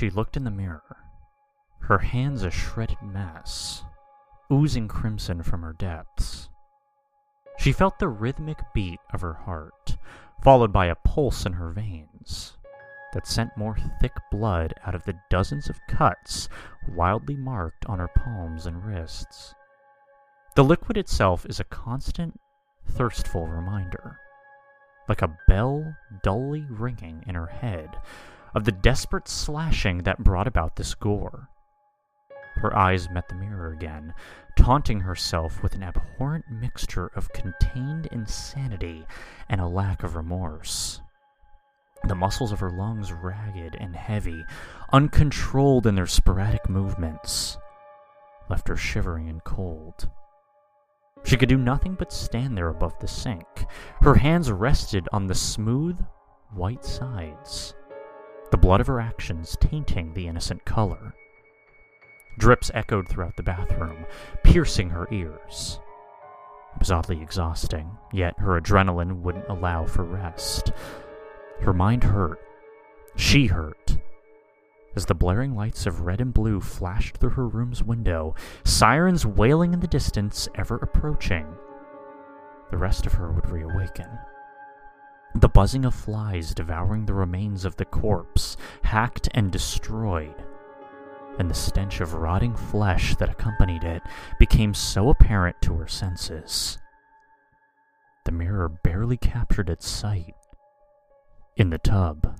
She looked in the mirror, her hands a shredded mess, oozing crimson from her depths. She felt the rhythmic beat of her heart, followed by a pulse in her veins that sent more thick blood out of the dozens of cuts wildly marked on her palms and wrists. The liquid itself is a constant, thirstful reminder, like a bell dully ringing in her head, of the desperate slashing that brought about this gore. Her eyes met the mirror again, taunting herself with an abhorrent mixture of contained insanity and a lack of remorse. The muscles of her lungs ragged and heavy, uncontrolled in their sporadic movements, left her shivering and cold. She could do nothing but stand there above the sink. Her hands rested on the smooth, white sides, the blood of her actions tainting the innocent color. Drips echoed throughout the bathroom, piercing her ears. It was oddly exhausting, yet her adrenaline wouldn't allow for rest. Her mind hurt. She hurt. As the blaring lights of red and blue flashed through her room's window, sirens wailing in the distance ever approaching, the rest of her would reawaken. The buzzing of flies devouring the remains of the corpse, hacked and destroyed, and the stench of rotting flesh that accompanied it became so apparent to her senses. The mirror barely captured its sight in the tub.